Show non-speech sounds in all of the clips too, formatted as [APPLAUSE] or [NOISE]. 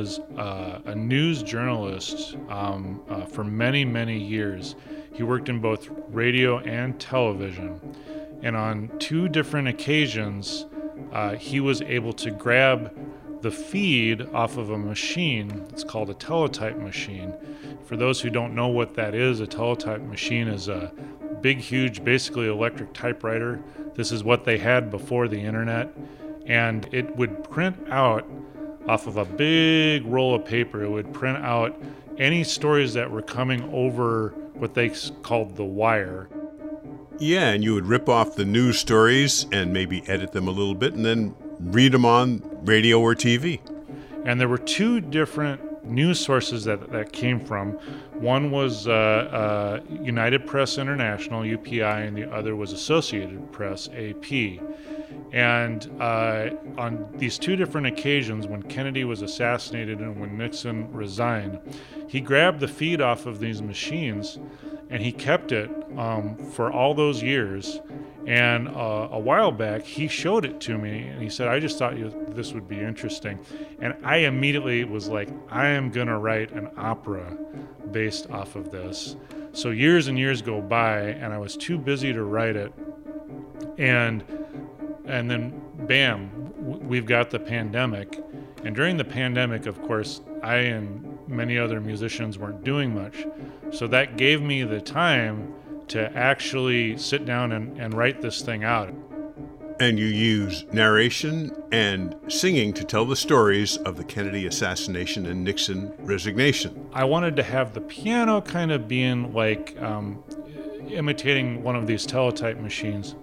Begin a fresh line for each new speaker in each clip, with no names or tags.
was uh, a news journalist um, uh, for many, many years. He worked in both radio and television. And on two different occasions, uh, he was able to grab the feed off of a machine. It's called a teletype machine. For those who don't know what that is, a teletype machine is a big, huge, basically electric typewriter. This is what they had before the internet. And it would print out off of a big roll of paper, it would print out any stories that were coming over what they called the wire.
Yeah, and you would rip off the news stories and maybe edit them a little bit and then read them on radio or TV.
And there were two different news sources that that came from. One was uh, uh, United Press International (UPI), and the other was Associated Press (AP). And uh, on these two different occasions, when Kennedy was assassinated and when Nixon resigned, he grabbed the feed off of these machines and he kept it um, for all those years. And uh, a while back, he showed it to me, and he said, "I just thought you, this would be interesting." And I immediately was like, "I am gonna write an opera based off of this." So years and years go by, and I was too busy to write it. And and then, bam, we've got the pandemic. And during the pandemic, of course, I and many other musicians weren't doing much. So that gave me the time to actually sit down and, and write this thing out.
And you use narration and singing to tell the stories of the Kennedy assassination and Nixon resignation.
I wanted to have the piano kind of being like um, imitating one of these teletype machines.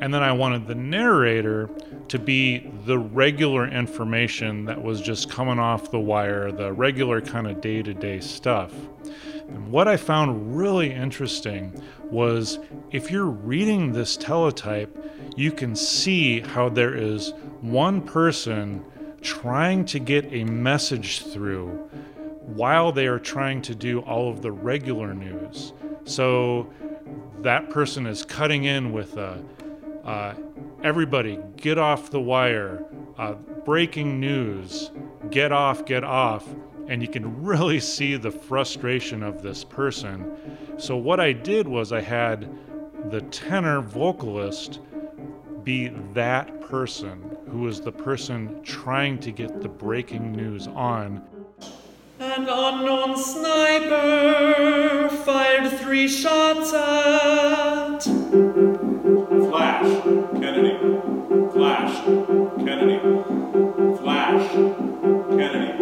And then I wanted the narrator to be the regular information that was just coming off the wire, the regular kind of day to day stuff. And what I found really interesting was if you're reading this teletype, you can see how there is one person trying to get a message through while they are trying to do all of the regular news. So that person is cutting in with a uh, everybody, get off the wire. Uh, breaking news. Get off, get off. And you can really [LAUGHS] see the frustration of this person. So, what I did was I had the tenor vocalist be that person who is the person trying to get the breaking news on.
An unknown sniper fired three shots at.
Flash, Kennedy. Flash, Kennedy. Flash, Kennedy.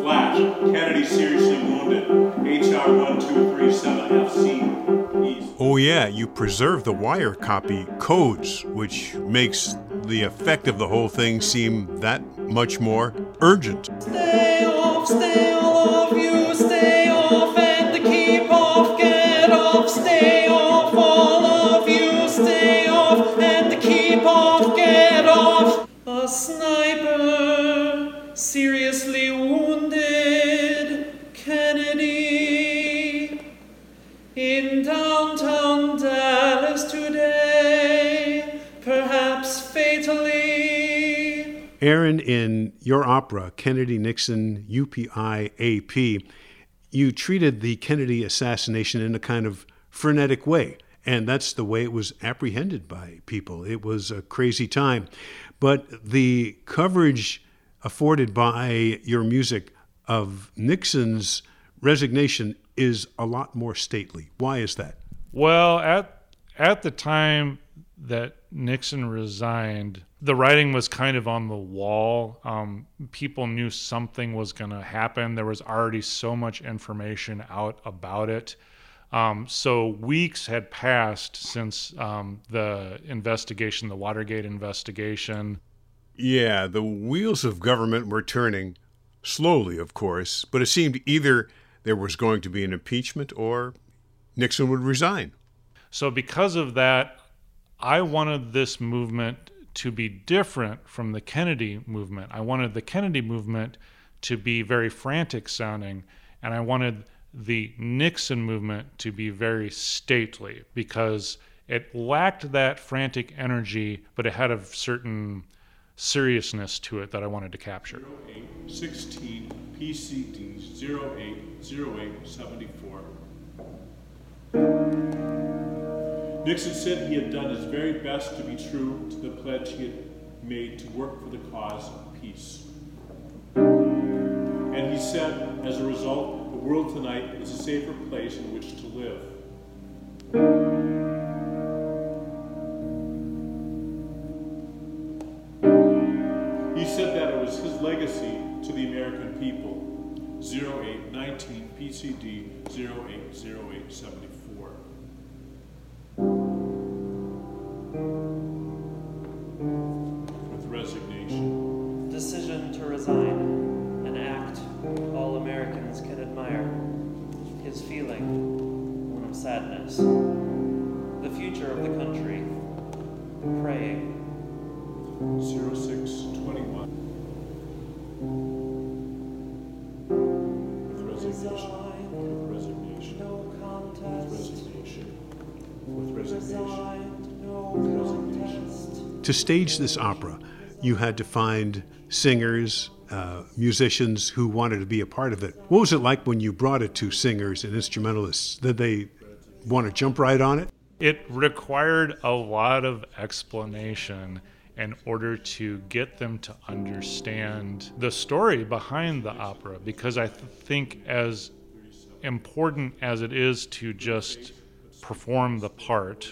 Flash, Kennedy seriously wounded. HR 1237FC. East.
Oh, yeah, you preserve the wire copy codes, which makes the effect of the whole thing seem that much more urgent.
Stay off, stay off, you, stay off and keep off, get off, stay off, all of wounded Kennedy in downtown Dallas today, perhaps fatally.
Aaron, in your opera, Kennedy Nixon UPI AP, you treated the Kennedy assassination in a kind of frenetic way. And that's the way it was apprehended by people. It was a crazy time. But the coverage afforded by your music of Nixon's resignation is a lot more stately. Why is that?
Well, at at the time that Nixon resigned, the writing was kind of on the wall. Um, people knew something was going to happen. There was already so much information out about it. Um, so weeks had passed since um, the investigation, the Watergate investigation.
Yeah, the wheels of government were turning slowly, of course, but it seemed either there was going to be an impeachment or Nixon would resign.
So, because of that, I wanted this movement to be different from the Kennedy movement. I wanted the Kennedy movement to be very frantic sounding, and I wanted the Nixon movement to be very stately because it lacked that frantic energy, but it had a certain seriousness to it that I wanted to capture.
16 PCD 080874. Nixon said he had done his very best to be true to the pledge he had made to work for the cause of peace. And he said, as a result, the world tonight is a safer place in which to live. American people. 0819 PCD 080874. With resignation.
Decision to resign, an act all Americans can admire. His feeling, one of sadness. The future of the country, praying.
0621. With resignation. With resignation.
No
With resignation. With resignation.
Resigned, no
resignation.
To stage this opera, you had to find singers, uh, musicians who wanted to be a part of it. What was it like when you brought it to singers and instrumentalists? Did they want to jump right on it?
It required a lot of explanation in order to get them to understand the story behind the opera because I th- think as important as it is to just perform the part,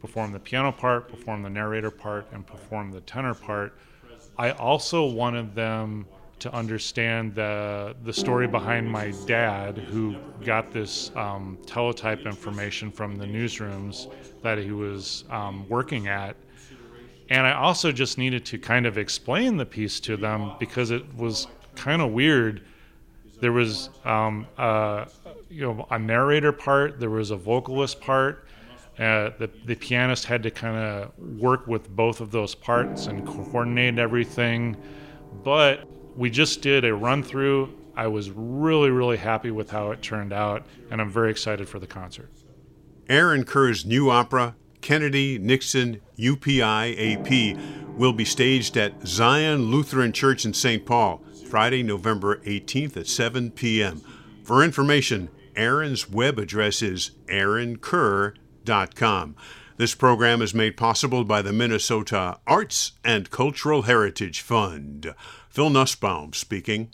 perform the piano part, perform the narrator part, and perform the tenor part, I also wanted them to understand the the story behind my dad, who got this um, teletype information from the newsrooms that he was um, working at, and I also just needed to kind of explain the piece to them because it was kind of weird. There was um, uh, you know a narrator part, there was a vocalist part. Uh, the, the pianist had to kind of work with both of those parts and coordinate everything. But we just did a run through. I was really, really happy with how it turned out, and I'm very excited for the concert.
Aaron Kerr's new opera, Kennedy Nixon UPI AP, will be staged at Zion Lutheran Church in St. Paul, Friday, November 18th at 7 p.m. For information, Aaron's web address is aaronkerr.com. This program is made possible by the Minnesota Arts and Cultural Heritage Fund. Phil Nussbaum speaking.